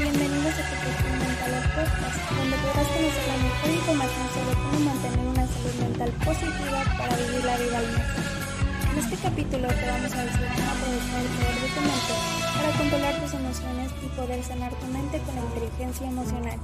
Bienvenidos a tu Mental Podcast, donde podrás conocer la mejor información sobre cómo mantener una salud mental positiva para vivir la vida al máximo. En este capítulo te vamos a decir cómo aprovechar el poder de tu mente para controlar tus emociones y poder sanar tu mente con inteligencia emocional.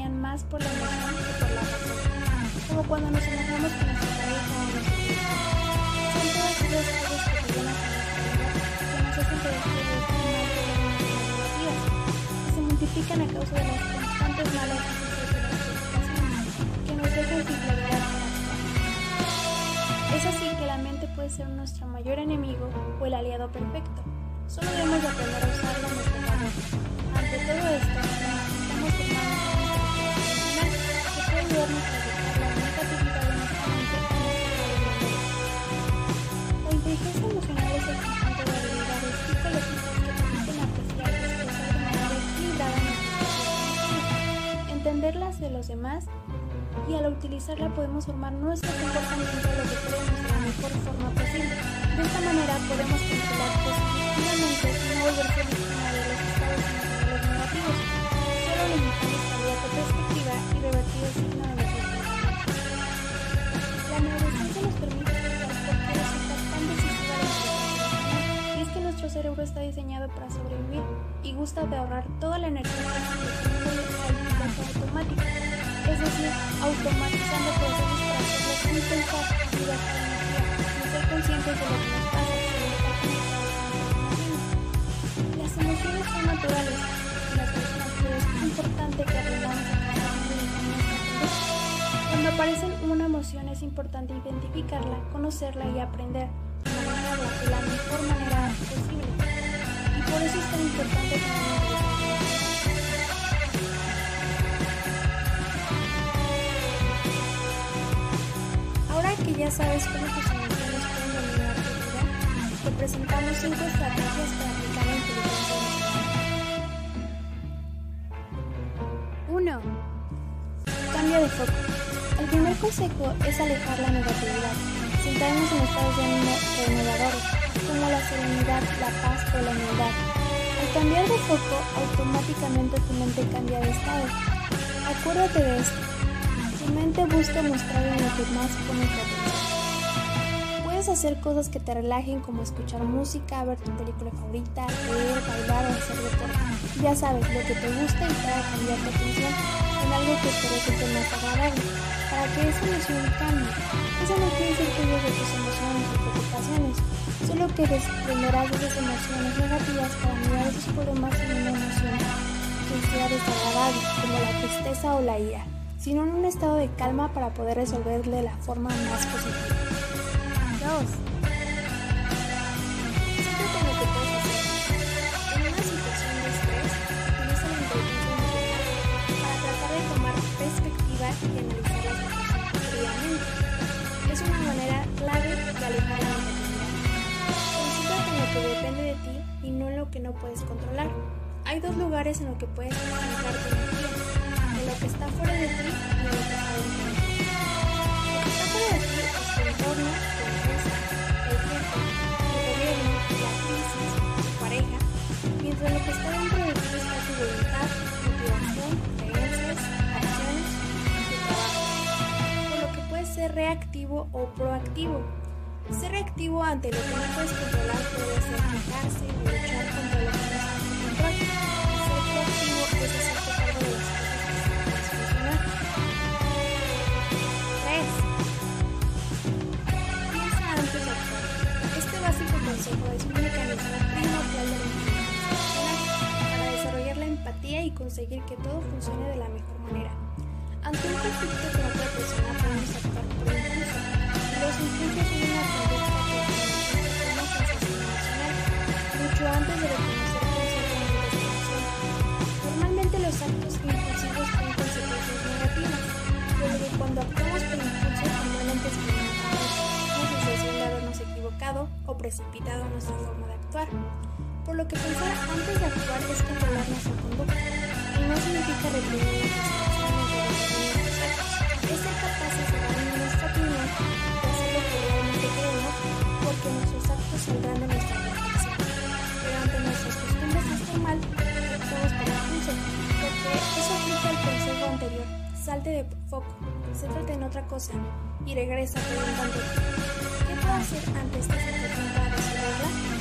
Más por la emoción que por la razón. Como cuando nos enojamos con nuestra pareja o nuestros hijos. Son todas esas cosas cotidianas en nuestra vida que nos hacen predecir de emociones negativas, que se multiplican a causa de las constantes malas que nos dejan sin claridad. Es así que la mente puede ser nuestro mayor enemigo o el aliado perfecto. Solo debemos de aprender a usarla a nuestro favor. Ante todo esto, los demás y al utilizarla podemos formar nuestro comportamiento a lo que de la mejor forma posible. De esta manera podemos controlar positivamente y no volverse víctima de los estados emocionales negativos, solo limitando cambiar de perspectiva y revertir el signo cerebro está diseñado para sobrevivir y gusta de ahorrar toda la energía al piloto automático. Es decir, automatizando procesos para hacerlo sin pensar y gastar energía, no ser conscientes de lo que nos pasa. Las emociones son naturales en las personas, pero es importante que aprendamos a Cuando aparece una emoción es importante identificarla, conocerla y aprender de la mejor manera posible. Y por eso es tan importante tener que ya sabes cómo tus emociones pueden dominar tu vida, te presentamos 5 estrategias para aplicar la inteligencia emocional. 1. Cambio de foco. El primer consejo es alejar la negatividad, centrarnos en estados de ánimo renovadores, como la serenidad, la paz o la humildad. Al cambiar de foco, automáticamente tu mente cambia de estado. Acuérdate de esto. Tu mente busca mostrar en lo que más pone tu atención. Puedes hacer cosas que te relajen como escuchar música, ver tu película favorita, leer, bailar o hacer deporte. Ya sabes lo que te gusta y para cambiar tu atención en algo que te resulte más agradable, para que esa emoción cambie. Eso no quiere decir que de tus emociones o preocupaciones, solo que desprenderás de esas emociones negativas para mirar esos problemas en una emoción que sea desagradable, como la tristeza o la ira sino en un estado de calma para poder resolverle de la forma más positiva. 2. Céntrate en Es una manera clave de alejar la negatividad. Concéntrate en lo que depende de ti y no en lo que no puedes controlar. Hay dos lugares en los que puedes concentrar tu energía lo que está fuera de ti y lo que está dentro de ti. Lo que está fuera de ti es tu entorno, tu empresa, el jefe, el gobierno, la crisis, tu pareja, mientras lo que está dentro de ti está tu voluntad, motivación, reactivo o proactivo. Ser reactivo ante lo que no puedes controlar puede ser quejarse o luchar contra lo que no estás en control. Ser proactivo es hacerte cargo de las cosas Este básico consejo es un mecanismo primordial de la inteligencia para desarrollar la empatía y conseguir que todo funcione de la mejor manera. Ante un conflicto con otra persona podemos actuar por impulso. Los impulsos suelen aprender una sensación emocional mucho antes de reconocer conscientemente la emoción. Normalmente los actos impulsivos tienen consecuencias negativas, desde que cuando actuamos por impulso normalmente experimentamos una sensación de habernos equivocado o precipitado nuestra forma de actuar, por lo que pensar antes de actuar es controlar nuestra conducta. Cosa y regresa preguntando ¿qué puedo hacer ante esta situación para resolverla?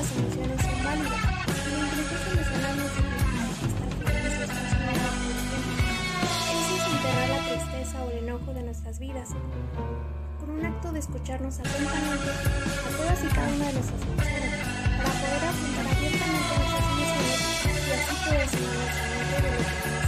Estar feliz o estar sonando todo el tiempo. Eso es enterrar la tristeza o el enojo de nuestras vidas. Por un acto de escucharnos atentamente a todas y cada una de nuestras emociones, para poder afrontar abiertamente nuestras emociones y así poder sanar de lo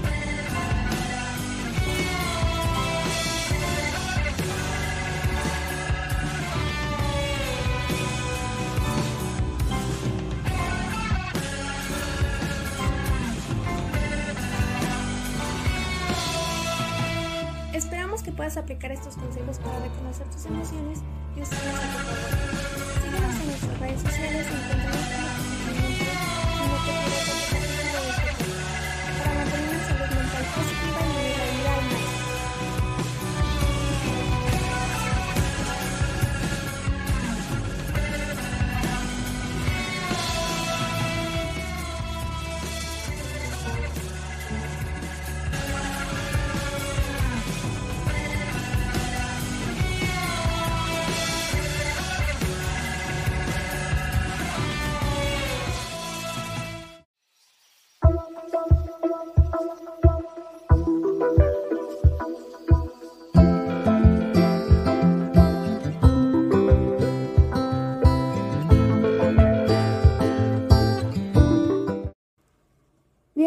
aplicar estos consejos para reconocer tus emociones y usarlas a favor.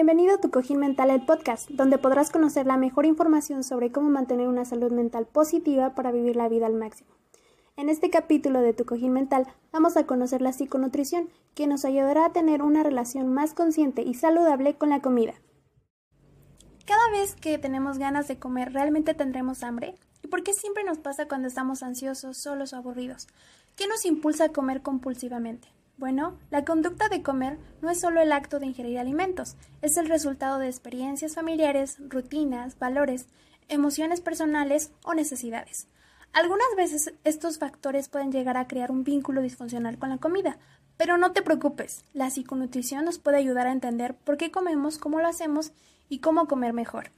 Bienvenido a Tu Cojín Mental, el podcast, donde podrás conocer la mejor información sobre cómo mantener una salud mental positiva para vivir la vida al máximo. En este capítulo de Tu Cojín Mental vamos a conocer la psiconutrición, que nos ayudará a tener una relación más consciente y saludable con la comida. Cada vez que tenemos ganas de comer, ¿realmente tendremos hambre? ¿Y por qué siempre nos pasa cuando estamos ansiosos, solos o aburridos? ¿Qué nos impulsa a comer compulsivamente? Bueno, la conducta de comer no es solo el acto de ingerir alimentos, es el resultado de experiencias familiares, rutinas, valores, emociones personales o necesidades. Algunas veces estos factores pueden llegar a crear un vínculo disfuncional con la comida, pero no te preocupes, la psiconutrición nos puede ayudar a entender por qué comemos, cómo lo hacemos y cómo comer mejor.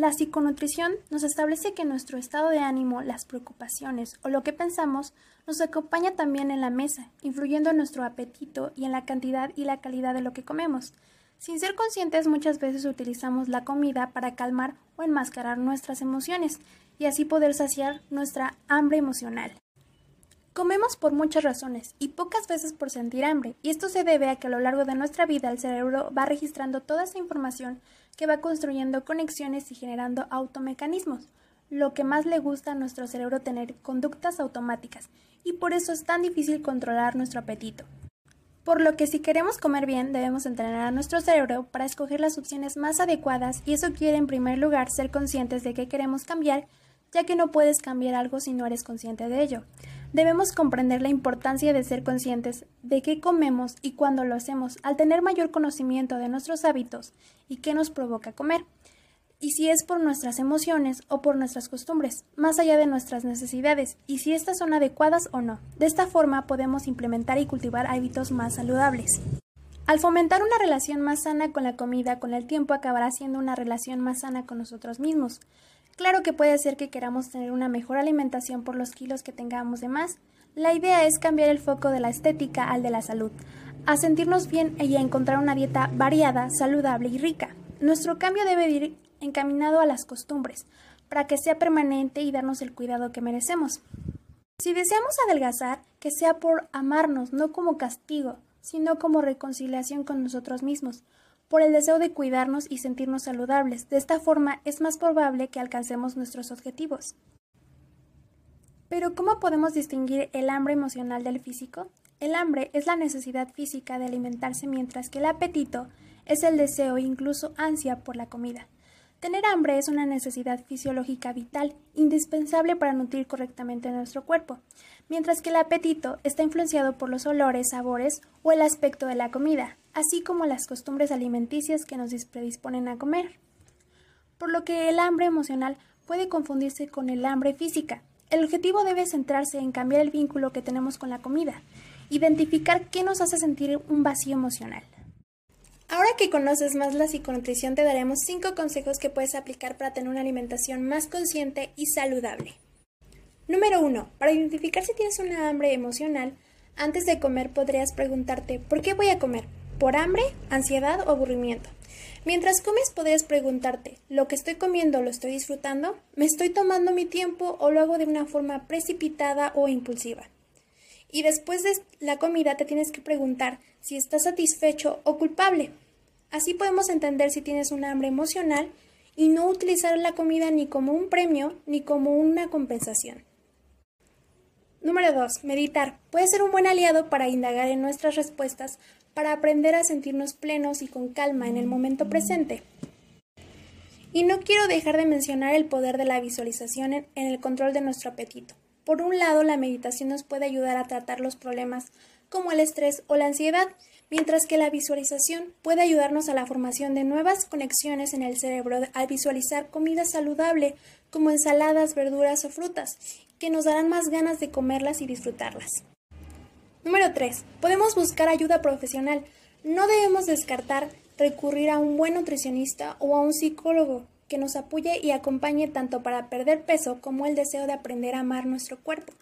La psiconutrición nos establece que nuestro estado de ánimo, las preocupaciones o lo que pensamos nos acompaña también en la mesa, influyendo en nuestro apetito y en la cantidad y la calidad de lo que comemos. Sin ser conscientes muchas veces utilizamos la comida para calmar o enmascarar nuestras emociones y así poder saciar nuestra hambre emocional. Comemos por muchas razones y pocas veces por sentir hambre, y esto se debe a que a lo largo de nuestra vida el cerebro va registrando toda esa información que va construyendo conexiones y generando automecanismos, lo que más le gusta a nuestro cerebro tener conductas automáticas, y por eso es tan difícil controlar nuestro apetito. Por lo que si queremos comer bien debemos entrenar a nuestro cerebro para escoger las opciones más adecuadas y eso quiere en primer lugar ser conscientes de que queremos cambiar, ya que no puedes cambiar algo si no eres consciente de ello. Debemos comprender la importancia de ser conscientes de qué comemos y cuándo lo hacemos, al tener mayor conocimiento de nuestros hábitos y qué nos provoca comer, y si es por nuestras emociones o por nuestras costumbres, más allá de nuestras necesidades, y si estas son adecuadas o no. De esta forma podemos implementar y cultivar hábitos más saludables. Al fomentar una relación más sana con la comida, con el tiempo acabará siendo una relación más sana con nosotros mismos. Claro que puede ser que queramos tener una mejor alimentación por los kilos que tengamos de más. La idea es cambiar el foco de la estética al de la salud, a sentirnos bien y a encontrar una dieta variada, saludable y rica. Nuestro cambio debe ir encaminado a las costumbres, para que sea permanente y darnos el cuidado que merecemos. Si deseamos adelgazar, que sea por amarnos, no como castigo, sino como reconciliación con nosotros mismos, por el deseo de cuidarnos y sentirnos saludables. De esta forma es más probable que alcancemos nuestros objetivos. Pero ¿cómo podemos distinguir el hambre emocional del físico? El hambre es la necesidad física de alimentarse mientras que el apetito es el deseo e incluso ansia por la comida. Tener hambre es una necesidad fisiológica vital, indispensable para nutrir correctamente nuestro cuerpo, mientras que el apetito está influenciado por los olores, sabores o el aspecto de la comida, así como las costumbres alimenticias que nos predisponen a comer. Por lo que el hambre emocional puede confundirse con el hambre física. El objetivo debe centrarse en cambiar el vínculo que tenemos con la comida, identificar qué nos hace sentir un vacío emocional. Ahora que conoces más la psiconutrición, te daremos 5 consejos que puedes aplicar para tener una alimentación más consciente y saludable. Número 1. Para identificar si tienes una hambre emocional, antes de comer podrías preguntarte ¿por qué voy a comer? ¿Por hambre, ansiedad o aburrimiento? Mientras comes podrías preguntarte ¿lo que estoy comiendo lo estoy disfrutando? ¿Me estoy tomando mi tiempo o lo hago de una forma precipitada o impulsiva? Y después de la comida te tienes que preguntar si estás satisfecho o culpable. Así podemos entender si tienes un hambre emocional y no utilizar la comida ni como un premio ni como una compensación. Número 2. Meditar. Puede ser un buen aliado para indagar en nuestras respuestas, para aprender a sentirnos plenos y con calma en el momento presente. Y no quiero dejar de mencionar el poder de la visualización en el control de nuestro apetito. Por un lado, la meditación nos puede ayudar a tratar los problemas como el estrés o la ansiedad, mientras que la visualización puede ayudarnos a la formación de nuevas conexiones en el cerebro al visualizar comida saludable como ensaladas, verduras o frutas, que nos darán más ganas de comerlas y disfrutarlas. Número 3. Podemos buscar ayuda profesional. No debemos descartar recurrir a un buen nutricionista o a un psicólogo que nos apoye y acompañe tanto para perder peso como el deseo de aprender a amar nuestro cuerpo,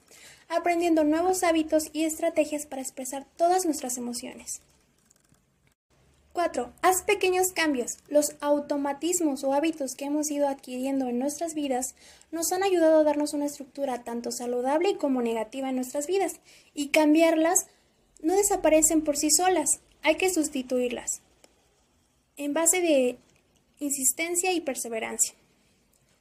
aprendiendo nuevos hábitos y estrategias para expresar todas nuestras emociones. 4. Haz pequeños cambios. Los automatismos o hábitos que hemos ido adquiriendo en nuestras vidas nos han ayudado a darnos una estructura tanto saludable como negativa en nuestras vidas y cambiarlas no desaparecen por sí solas, hay que sustituirlas. En base de insistencia y perseverancia.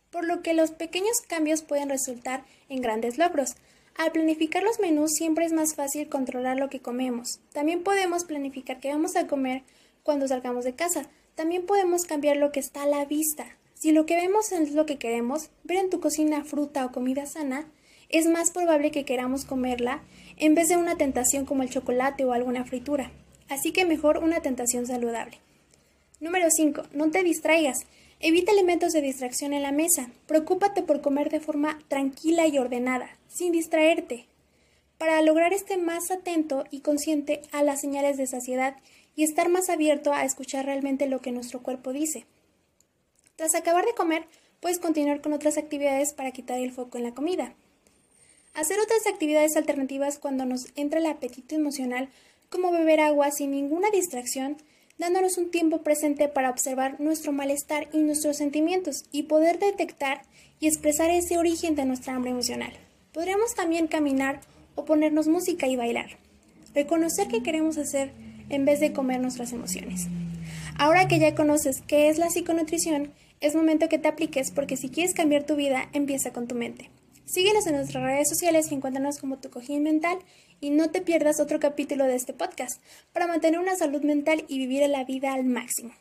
Por lo que los pequeños cambios pueden resultar en grandes logros. Al planificar los menús siempre es más fácil controlar lo que comemos. También podemos planificar qué vamos a comer cuando salgamos de casa. También podemos cambiar lo que está a la vista. Si lo que vemos es lo que queremos, ver en tu cocina fruta o comida sana, es más probable que queramos comerla en vez de una tentación como el chocolate o alguna fritura. Así que mejor una tentación saludable. Número 5. No te distraigas. Evita elementos de distracción en la mesa. Preocúpate por comer de forma tranquila y ordenada, sin distraerte. Para lograr estar más atento y consciente a las señales de saciedad y estar más abierto a escuchar realmente lo que nuestro cuerpo dice. Tras acabar de comer, puedes continuar con otras actividades para quitar el foco en la comida. Hacer otras actividades alternativas cuando nos entra el apetito emocional, como beber agua sin ninguna distracción, dándonos un tiempo presente para observar nuestro malestar y nuestros sentimientos y poder detectar y expresar ese origen de nuestra hambre emocional. Podríamos también caminar o ponernos música y bailar. Reconocer qué queremos hacer en vez de comer nuestras emociones. Ahora que ya conoces qué es la psiconutrición, es momento que te apliques porque si quieres cambiar tu vida, empieza con tu mente. Síguenos en nuestras redes sociales y encuéntranos como tu cojín mental y no te pierdas otro capítulo de este podcast para mantener una salud mental y vivir la vida al máximo.